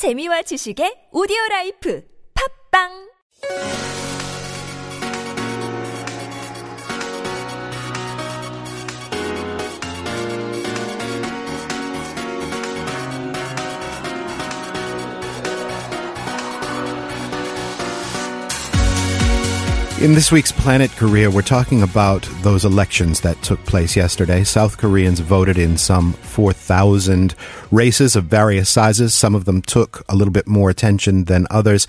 재미와 지식의 오디오 라이프. 팝빵 In this week's Planet Korea, we're talking about those elections that took place yesterday. South Koreans voted in some 4,000 races of various sizes. Some of them took a little bit more attention than others.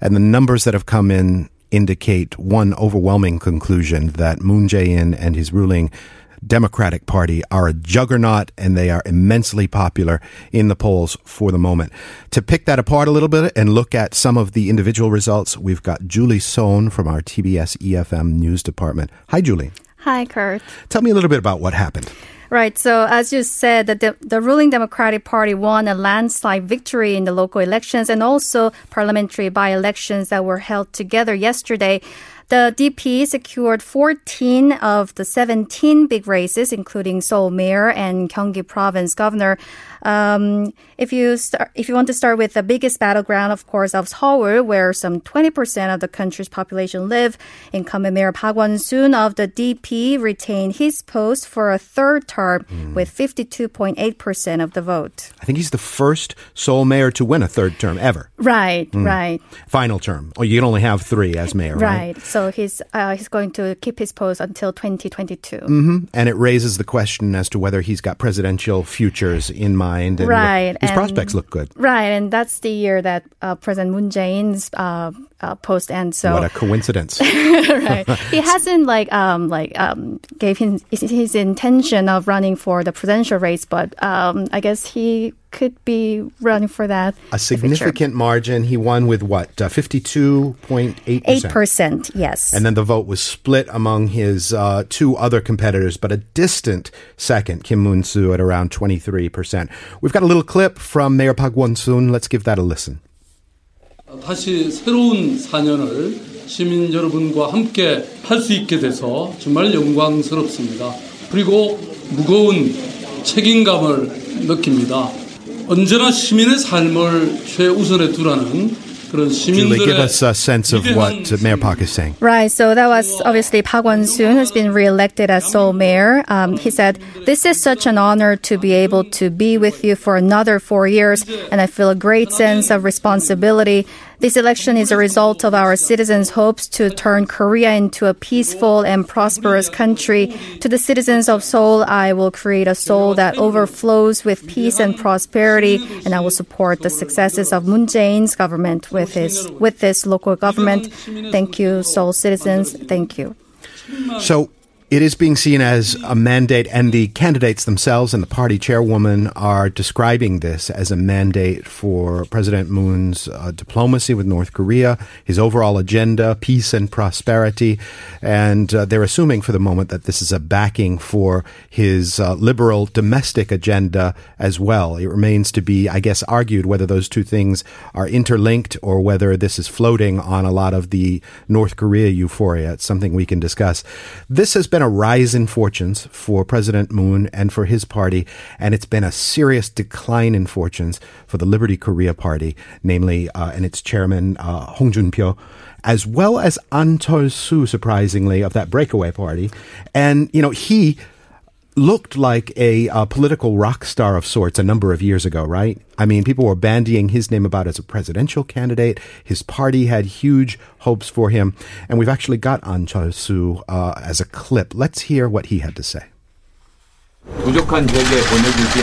And the numbers that have come in indicate one overwhelming conclusion that Moon Jae-in and his ruling Democratic Party are a juggernaut and they are immensely popular in the polls for the moment. To pick that apart a little bit and look at some of the individual results, we've got Julie Sohn from our TBS EFM news department. Hi, Julie. Hi, Kurt. Tell me a little bit about what happened. Right. So as you said, the, the, the ruling Democratic Party won a landslide victory in the local elections and also parliamentary by-elections that were held together yesterday. The DP secured 14 of the 17 big races, including Seoul mayor and Gyeonggi province governor. Um, if you start, if you want to start with the biggest battleground, of course, of Seoul, where some 20% of the country's population live, incumbent Mayor Park Won-soon of the DP retained his post for a third term mm. with 52.8% of the vote. I think he's the first Seoul mayor to win a third term ever. Right, mm. right. Final term. Oh, you can only have three as mayor, right? Right. So he's uh, he's going to keep his post until 2022. Mm-hmm. And it raises the question as to whether he's got presidential futures in mind mind. And right. His and, prospects look good. Right. And that's the year that uh, President Moon Jae-in's uh, uh, post ends. So what a coincidence. right. he hasn't like um like um gave his his intention of running for the presidential race, but um I guess he could be running for that. A significant margin. He won with what? Uh, 52.8%. 8%, yes. And then the vote was split among his uh, two other competitors, but a distant second, Kim Moon-soo, at around 23%. We've got a little clip from Mayor Park Won-soon. Let's give that a listen. 다시 새로운 4년을 시민 여러분과 함께 할 수 있게 돼서 정말 영광스럽습니다. 그리고 무거운 책임감을 느낍니다. 언제나 시민의 삶을 최우선에 두라는 Julie, give us a sense of what Mayor Park is saying. Right. So that was obviously Park Won-soon, who's been re-elected as Seoul mayor. Um, he said, "This is such an honor to be able to be with you for another four years, and I feel a great sense of responsibility." this election is a result of our citizens' hopes to turn Korea into a peaceful and prosperous country. To the citizens of Seoul, I will create a Seoul that overflows with peace and prosperity, and I will support the successes of Moon Jae-in's government with his with this local government. Thank you, Seoul citizens. Thank you. So it is being seen as a mandate, and the candidates themselves and the party chairwoman are describing this as a mandate for President Moon's uh, diplomacy with North Korea, his overall agenda, peace and prosperity. And uh, they're assuming for the moment that this is a backing for his uh, liberal domestic agenda as well. It remains to be, I guess, argued whether those two things are interlinked or whether this is floating on a lot of the North Korea euphoria. It's something we can discuss. This has been been a rise in fortunes for President Moon and for his party, and it's been a serious decline in fortunes for the Liberty Korea Party, namely, uh, and its chairman, uh, Hong Jun-pyo, as well as An Chol-soo, surprisingly, of that breakaway party. And, you know, he looked like a, a, political rock star of sorts a number of years ago, right? I mean, people were bandying his name about as a presidential candidate. His party had huge hopes for him. And we've actually got An Chol-soo uh, as a clip. Let's hear what he had to say. 부족한 제게 보내주신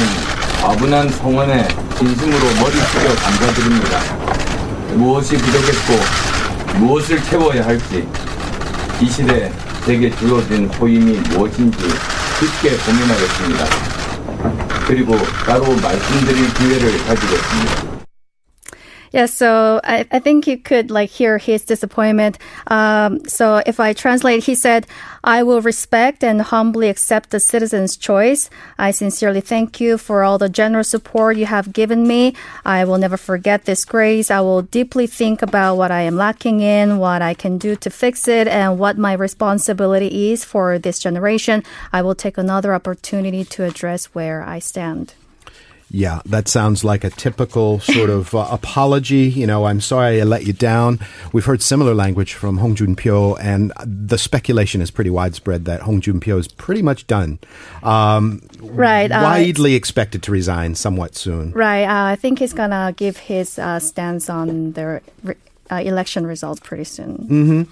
아분한 성원에 진심으로 머리 숙여 감사드립니다. 무엇이 부족했고 무엇을 채워야 할지 이 시대 제게 주어진 호임이 무엇인지 깊게 고민하겠습니다. 그리고 따로 말씀드릴 기회를 가지겠습니다. Yeah, so I, I think you could like hear his disappointment. Um, so if I translate, he said, I will respect and humbly accept the citizen's choice. I sincerely thank you for all the generous support you have given me. I will never forget this grace. I will deeply think about what I am lacking in, what I can do to fix it, and what my responsibility is for this generation. I will take another opportunity to address where I stand. Yeah, that sounds like a typical sort of uh, apology. You know, I'm sorry I let you down. We've heard similar language from Hong Jun-pyo, and the speculation is pretty widespread that Hong Jun-pyo is pretty much done. Um, Right, uh, widely expected to resign somewhat soon. Right. Uh, I think he's gonna give his uh, stance on the re- uh, election results pretty soon.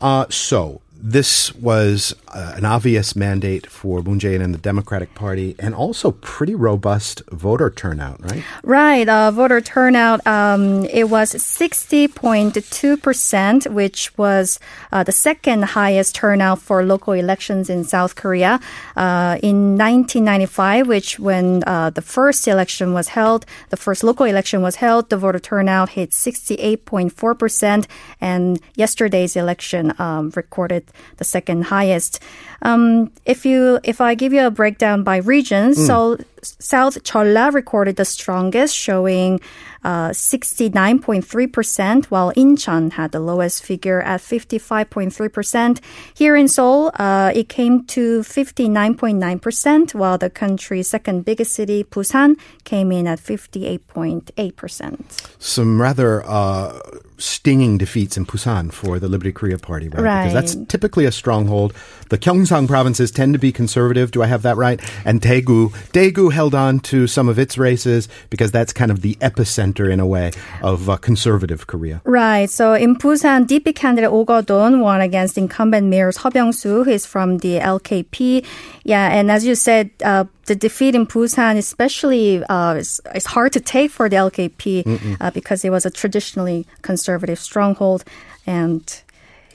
Uh, so this was uh, an obvious mandate for Moon Jae-in and the Democratic Party, and also pretty robust voter turnout, right? Right. Uh, voter turnout, um, it was 60.2%, which was uh, the second highest turnout for local elections in South Korea. Uh, in 1995, which when uh, the first election was held, the first local election was held, the voter turnout hit 68.4%, and yesterday's election um, recorded the second highest. Um, if you, if I give you a breakdown by region, so South Cholla recorded the strongest, showing uh, 69.3%, while Incheon had the lowest figure at 55.3%. Here in Seoul, uh, it came to 59.9%, while the country's second biggest city, Busan, came in at 58.8%. Some rather uh, stinging defeats in Busan for the Liberty Korea Party, right? Because that's typically a stronghold. The Gyeongsang provinces tend to be conservative. Do I have that right? And Daegu, Daegu held on to some of its races because that's kind of the epicenter, in a way, of uh, conservative Korea. Right. So in Busan, DP candidate Oh Keo-don won against incumbent mayor Seo Byung-soo, who is from the LKP. Yeah, and as you said, uh, the defeat in Busan, especially, uh, is, is hard to take for the LKP uh, because it was a traditionally conservative stronghold, and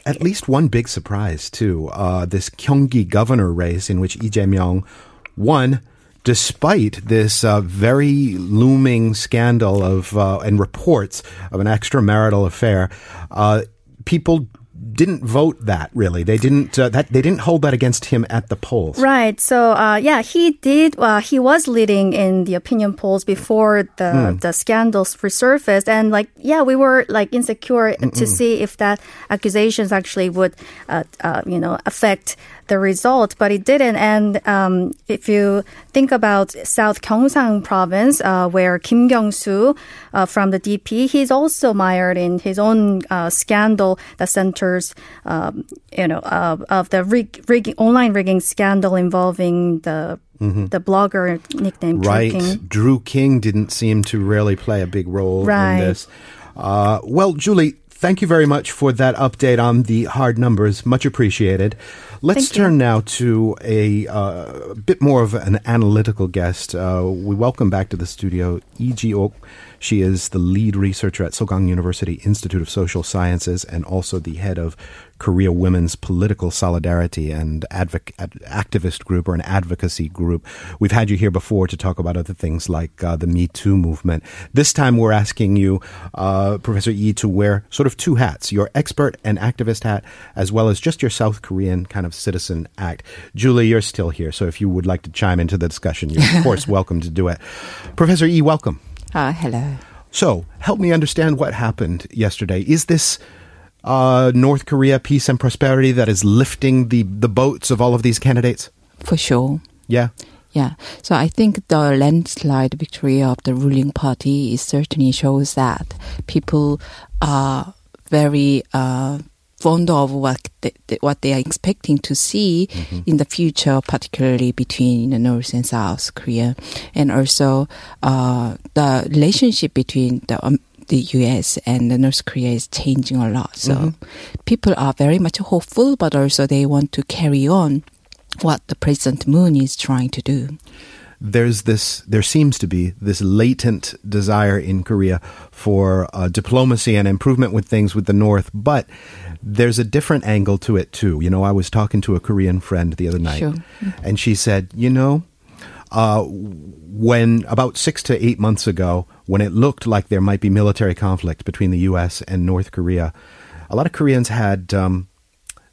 At least one big surprise, too. Uh, this Gyeonggi governor race in which Lee Jae-myung won despite this uh, very looming scandal of uh, and reports of an extramarital affair. Uh, people didn't vote that really. They didn't uh, that they didn't hold that against him at the polls. Right. So, uh, yeah, he did. Uh, he was leading in the opinion polls before the the scandals resurfaced, and like, yeah, we were like insecure to see if that accusations actually would, uh, uh, you know, affect the result, but it didn't. And um, if you think about South Gyeongsang province, uh, where Kim Kyung-soo uh, from the DP, he's also mired in his own uh, scandal that centers, um, you know, uh, of the rig, rigging, online rigging scandal involving the the blogger nicknamed Drew Right. King. Druking didn't seem to really play a big role Right. in this. Uh, well, Julie, thank you very much for that update on the hard numbers. Much appreciated. Let's Thank you. turn now to a uh, bit more of an analytical guest. Uh, we welcome back to the studio Lee Ji-ok. She is the lead researcher at Sogang University Institute of Social Sciences and also the head of Korea Women's Political Solidarity and advoc- ad- activist group or an advocacy group. We've had you here before to talk about other things like uh, the Me Too movement. This time we're asking you, uh, Professor Yi, to wear sort of two hats, your expert and activist hat, as well as just your South Korean kind of citizen act. Julie, you're still here, so if you would like to chime into the discussion, you're of course welcome to do it. Professor Yi, welcome. Uh, hello. So, help me understand what happened yesterday. Is this uh, North Korea peace and prosperity that is lifting the, the boats of all of these candidates? For sure. Yeah. Yeah. So I think the landslide victory of the ruling party is certainly shows that people are very uh, fond of what they, what they are expecting to see in the future, particularly between the North and South Korea, and also uh, the relationship between the um, the U.S. and the North Korea is changing a lot. So people are very much hopeful, but also they want to carry on what the President Moon is trying to do. There's this, there seems to be this latent desire in Korea for uh, diplomacy and improvement with things with the North, but there's a different angle to it too. You know, I was talking to a Korean friend the other night, Sure. and she said, you know, uh, when about six to eight months ago, when it looked like there might be military conflict between the U.S. and North Korea, a lot of Koreans had um,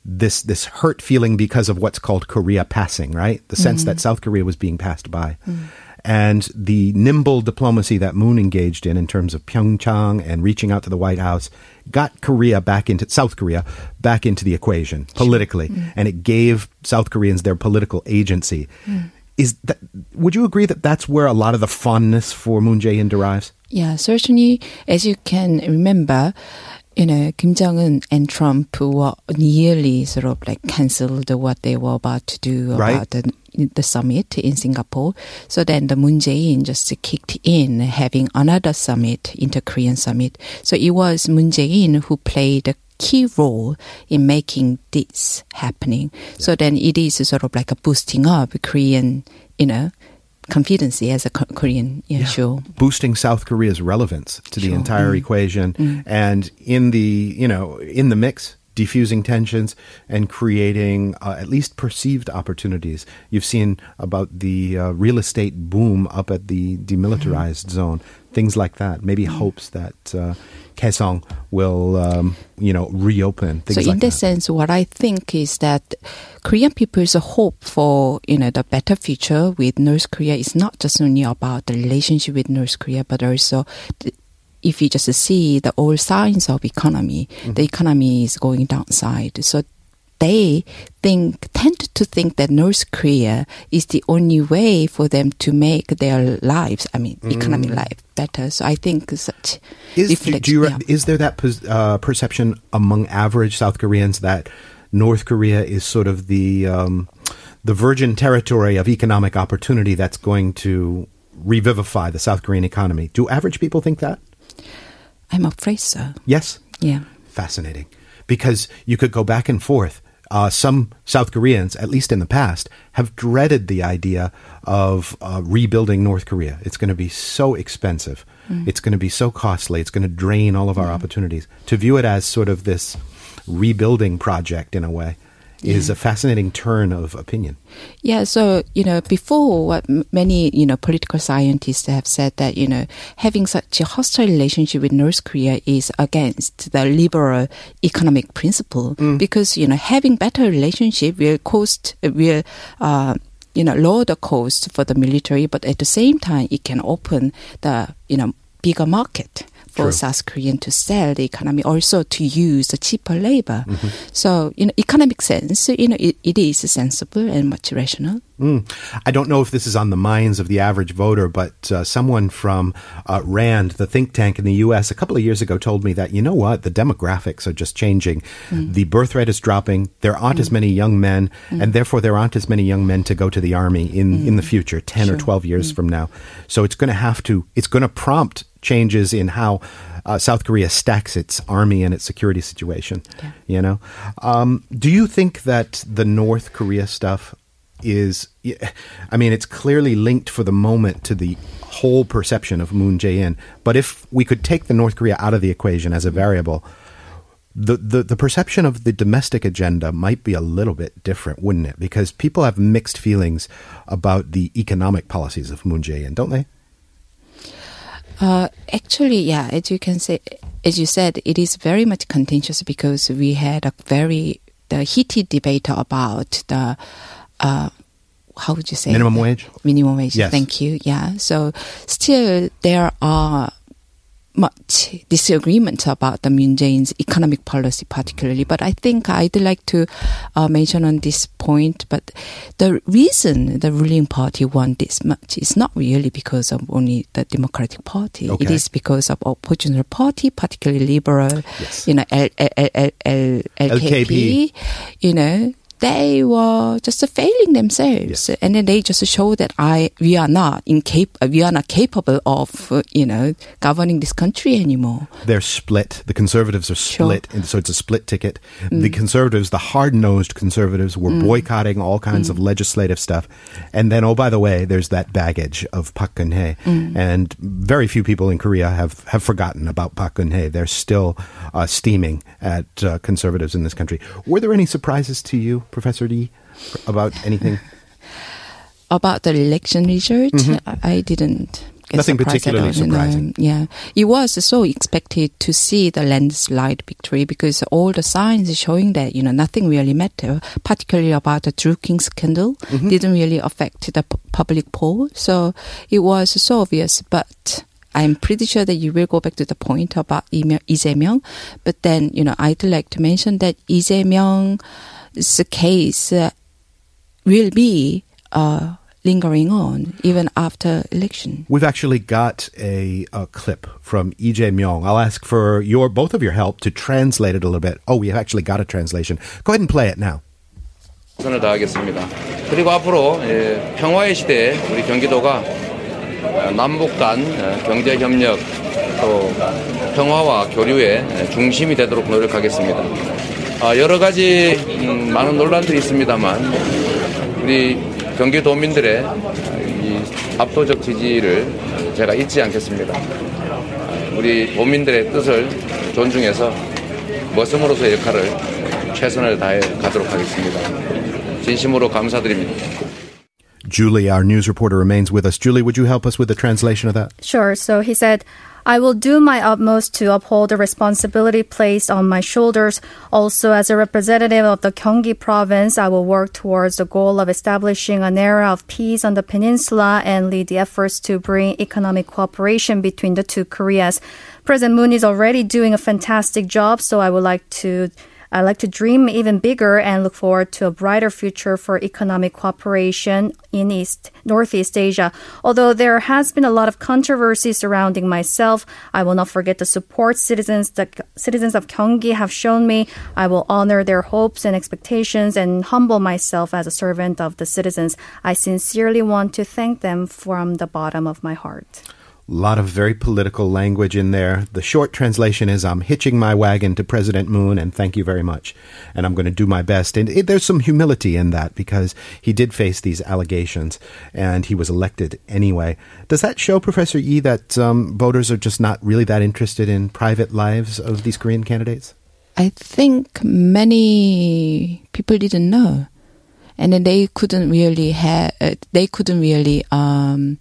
this this hurt feeling because of what's called Korea passing, right? The sense that mm. South Korea was being passed by. Mm. And the nimble diplomacy that Moon engaged in, in terms of Pyeongchang and reaching out to the White House, got Korea back into South Korea back into the equation politically, mm. and it gave South Koreans their political agency. is that would you agree that that's where a lot of the fondness for Moon Jae-in derives? Yeah, certainly. As you can remember, you know, Kim Jong Un and Trump were nearly sort of like cancelled what they were about to do Right. about the the summit in Singapore. So then the Moon Jae-in just kicked in, having another summit, inter-Korean summit. So it was Moon Jae-in who played a key role in making this happening. So then it is sort of like a boosting up Korean, you know, confidence as a Korean yeah, sure. boosting South Korea's relevance to the Sure. entire equation, and in the you know in the mix, defusing tensions and creating uh, at least perceived opportunities. You've seen about the uh, real estate boom up at the demilitarized zone, things like that. Maybe hopes that uh, Kaesong will um, you know reopen. Things So in like that sense, what I think is that Korean people's hope for you know the better future with North Korea is not just only about the relationship with North Korea, but also the, if you just see the old signs of economy, the economy is going downside. So they think tend to think that North Korea is the only way for them to make their lives, I mean, economic life better. So I think such Is, reflex- do you, yeah. is there that uh, perception among average South Koreans that North Korea is sort of the um, the virgin territory of economic opportunity that's going to revivify the South Korean economy? Do average people think that? I'm afraid so. Yes. Yeah. Fascinating, because you could go back and forth. Uh, some South Koreans, at least in the past, have dreaded the idea of uh, rebuilding North Korea. It's going to be so expensive. It's going to be so costly. It's going to drain all of our opportunities. To view it as sort of this rebuilding project, in a way, is a fascinating turn of opinion. Yeah, so you know, before what m- many you know political scientists have said that you know having such a hostile relationship with North Korea is against the liberal economic principle because you know having better relationship will cost will. Uh, you know, lower the cost for the military, but at the same time, it can open the you know bigger market for True. South Korean to sell the economy, also to use the cheaper labor. Mm-hmm. So, in economic sense, you know, it, it is sensible and much rational. Mm. I don't know if this is on the minds of the average voter, but uh, someone from uh, RAND, the think tank in the U.S., a couple of years ago told me that, you know what, the demographics are just changing. The birth rate is dropping. There aren't as many young men, and therefore there aren't as many young men to go to the army in, in the future, 10 or 12 years from now. So it's going to have to, it's going to prompt changes in how uh, South Korea stacks its army and its security situation. You know, um, do you think that the North Korea stuff is? I mean, it's clearly linked for the moment to the whole perception of Moon Jae-in. But if we could take the North Korea out of the equation as a variable. The, the the perception of the domestic agenda might be a little bit different, wouldn't it? Because people have mixed feelings about the economic policies of Moon Jae-in, don't they? Uh, actually, yeah, as you can say, as you said, it is very much contentious because we had a very the heated debate about the uh, how would you say Minimum wage? Minimum wage. Yes. Thank you. Yeah. So still there are much disagreement about the Moon Jae-in's economic policy, particularly. But I think I'd like to uh, mention on this point. But the reason the ruling party won this much is not really because of only the Democratic Party. It Okay. is because of opposition party, particularly liberal. Yes. You know, L, L, L, LKP. LKP. You know. They were just failing themselves, and then they just show that I we are not incap- we are not capable of uh, you know governing this country anymore. they're split. The conservatives are Sure. split, and so it's a split ticket. The conservatives, the hard-nosed conservatives, were boycotting all kinds of legislative stuff. And then, oh, by the way, there's that baggage of Park Geun-hye, and very few people in Korea have have forgotten about Park Geun-hye. They're still uh, steaming at uh, conservatives in this country. Were there any surprises to you, Professor Lee, about anything? about the election result, I, I didn't. Get Nothing particularly all, you know. surprising. Yeah, it was so expected to see the landslide victory because all the signs showing that you know nothing really mattered, particularly about the Druking scandal Mm-hmm. didn't really affect the pu- public poll. So it was so obvious, but. I'm pretty sure that you will go back to the point about Lee Jae-myung, but then you know I'd like to mention that Lee this case uh, will be uh, lingering on even after election. We've actually got a, a clip from Lee Jae-myung. I'll ask for your both of your help to translate it a little bit. Oh, we have actually got a translation. Go ahead and play it now. 최선을 다하겠습니다. 그리고 앞으로 평화의 시대에 우리 경기도가 남북 간 경제 협력 또 평화와 교류의 중심이 되도록 노력하겠습니다. 아, 여러 가지 음, 많은 논란들이 있습니다만 우리 경기도민들의 이 압도적 지지를 제가 잊지 않겠습니다. 우리 도민들의 뜻을 존중해서 머슴으로서의 역할을 최선을 다해 가도록 하겠습니다. 진심으로 감사드립니다. Julie, our news reporter, remains with us. Julie, would you help us with the translation of that? Sure. So he said, I will do my utmost to uphold the responsibility placed on my shoulders. Also, as a representative of the Gyeonggi province, I will work towards the goal of establishing an era of peace on the peninsula and lead the efforts to bring economic cooperation between the two Koreas. President Moon is already doing a fantastic job, so I would like to I like to dream even bigger and look forward to a brighter future for economic cooperation in East Northeast Asia. Although there has been a lot of controversy surrounding myself, I will not forget the support citizens the citizens of Gyeonggi have shown me. I will honor their hopes and expectations and humble myself as a servant of the citizens. I sincerely want to thank them from the bottom of my heart. Lot of very political language in there. The short translation is I'm hitching my wagon to President Moon and thank you very much. And I'm going to do my best. And it, there's some humility in that because he did face these allegations and he was elected anyway. Does that show, Professor Yi, that um, voters are just not really that interested in private lives of these Korean candidates? I think many people didn't know, and then they couldn't really have. Uh, they couldn't really um,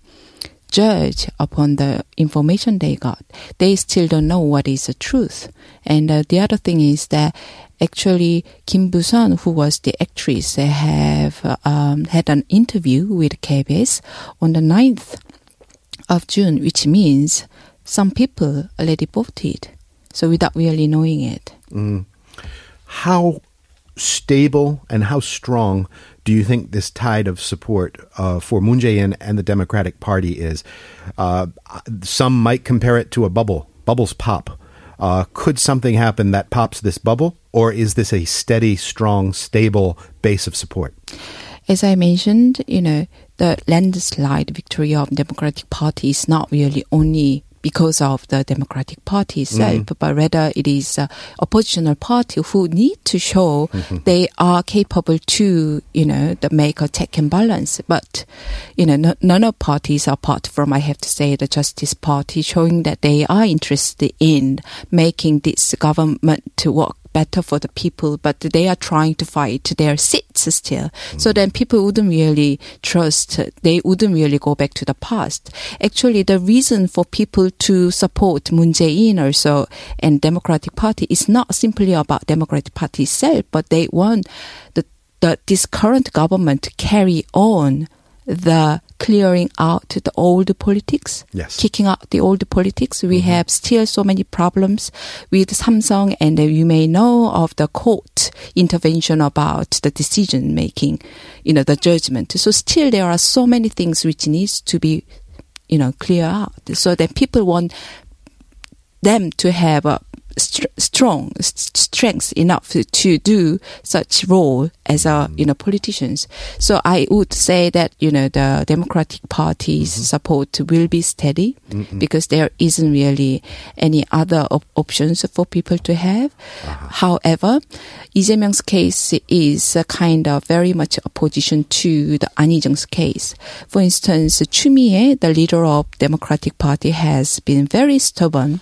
judge upon the information they got. They still don't know what is the truth. And uh, the other thing is that actually Kim Boo-sun, who was the actress, have um, had an interview with KBS on the 9th of June, which means some people already voted. So without really knowing it. How stable and how strong do you think this tide of support uh, for Moon Jae-in and the Democratic Party is? Uh, some might compare it to a bubble. Bubbles pop. Uh, could something happen that pops this bubble, or is this a steady, strong, stable base of support? As I mentioned, you know, the landslide victory of Democratic Party is not really only because of the Democratic Party mm-hmm. itself, but rather it is a oppositional party who need to show mm-hmm. they are capable to, you know, the make a check and balance. But, you know, no, none of parties apart from, I have to say, the Justice Party showing that they are interested in making this government to work better for the people, but they are trying to fight their seats still. So then people wouldn't really trust, they wouldn't really go back to the past. Actually, the reason for people to support Moon Jae-in also and Democratic Party is not simply about Democratic Party itself, but they want the, the this current government to carry on the clearing out the old politics, Yes. kicking out the old politics. We mm-hmm. have still so many problems with Samsung, and you may know of the court intervention about the decision making, you know, the judgment. So still there are so many things which needs to be, you know, clear out. So that people want them to have a str- strong s- strength enough to, do such role as a mm. you know politicians. So I would say that you know the Democratic Party's mm-hmm. support will be steady because there isn't really any other op- options for people to have. Uh-huh. However, Lee Jae-myung's case is a kind of very much opposition to the An Hee-jung's case. For instance, Choo Mi-ae, the leader of Democratic Party, has been very stubborn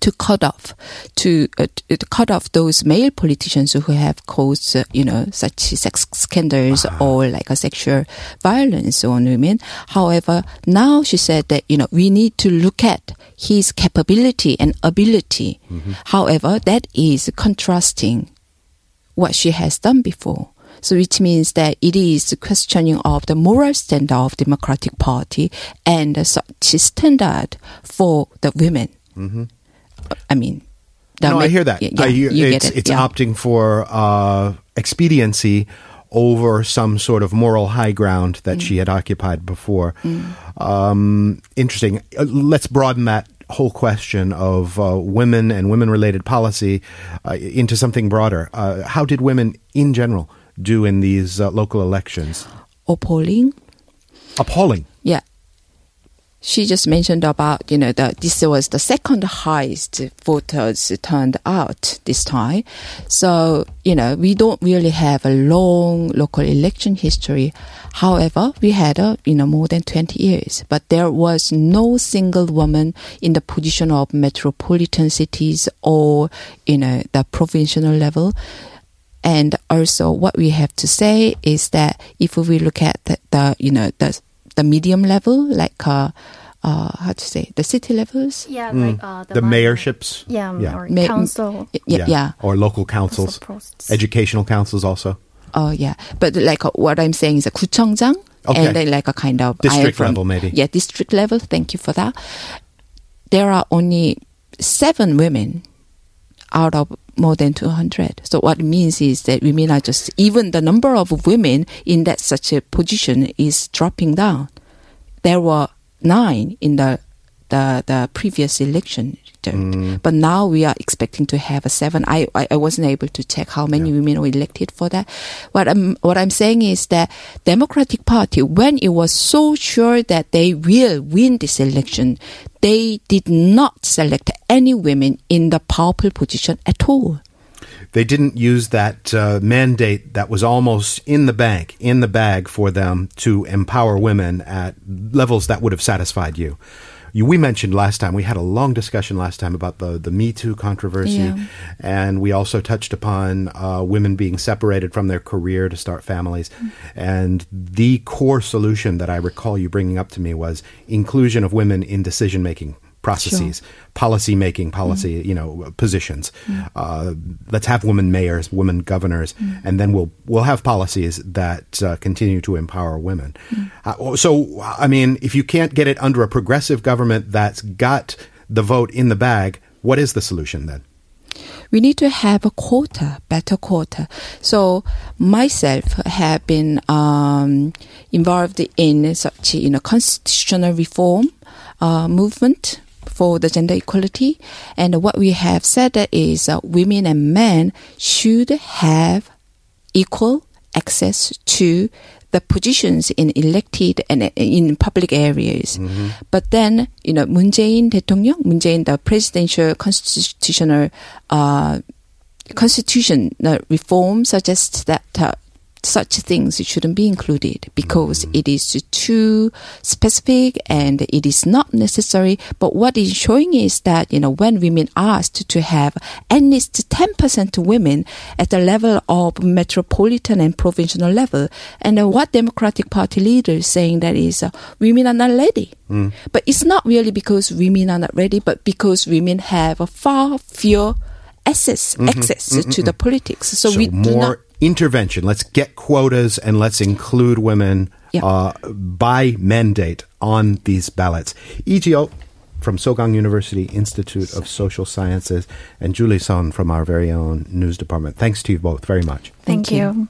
to cut off to, uh, to cut off those male politicians who have caused uh, you know such sex scandals or like a sexual violence on women. However now she said that you know we need to look at his capability and ability. However that is contrasting what she has done before. So which means that it is questioning of the moral standard of Democratic Party and such standard for the women. I mean, no, I hear that. Yeah, I hear you it's, get it. it's yeah. opting for uh, expediency over some sort of moral high ground that she had occupied before. Um, interesting. Uh, let's broaden that whole question of uh, women and women related policy uh, into something broader. Uh, how did women in general do in these uh, local elections? Appalling. Appalling. She just mentioned about, you know, that this was the second highest voters turned out this time. So, you know, we don't really have a long local election history. However, we had a, you know, more than 20 years, but there was no single woman in the position of metropolitan cities or, you know, the provincial level. And also, what we have to say is that if we look at the, the you know, the the medium level, like uh, uh, how to say the city levels, Yeah, like uh, The minor- mayorships? Yeah, Yeah. or Ma- council. yeah, yeah, Or local councils. council posts. Educational councils also. Oh yeah, but like uh, what I'm saying is a 구청장 Okay. and then like a kind of District I- level, maybe. Yeah, district level. Thank you for that. There are only seven women out of more than 200. So what it means is that women are just even the number of women in that such a position is dropping down. There were nine in the the, the previous election. But now we are expecting to have a seven. I, I, I wasn't able to check how many women were elected for that. What I'm, what I'm saying is that Democratic Party, when it was so sure that they will win this election, they did not select any women in the powerful position at all. They didn't use that uh, mandate that was almost in the bank, in the bag for them to empower women at levels that would have satisfied you. You, we mentioned last time, we had a long discussion last time about the, the Me Too controversy, Yeah. and we also touched upon uh, women being separated from their career to start families. And the core solution that I recall you bringing up to me was inclusion of women in decision making processes, policy making, policy, you know, positions. Uh, let's have women mayors, women governors, and then we'll we'll have policies that uh, continue to empower women. Uh, so, I mean, if you can't get it under a progressive government that's got the vote in the bag, what is the solution then? we need to have a quota, better quota. So myself have been um, involved in such you know constitutional reform uh, movement for the gender equality, and what we have said is uh, women and men should have equal access to the positions in elected and in public areas. But then, you know, Moon Jae-in 대통령, Moon Jae-in, the presidential constitutional uh, constitution uh, reform suggests that uh, such things shouldn't be included because it is too specific and it is not necessary. But what it's showing is that, you know, when women asked to have at least 10% women at the level of metropolitan and provincial level, and uh, what Democratic Party leaders saying that is uh, women are not ready. But it's not really because women are not ready, but because women have a far fewer access, access to the politics. So, So we do more not intervention. Let's get quotas and let's include women Yeah. uh, by mandate on these ballots. Lee Ji-ok from Sogang University Institute of Social Sciences and Julie Son from our very own news department. Thanks to you both very much. Thank, Thank you. you.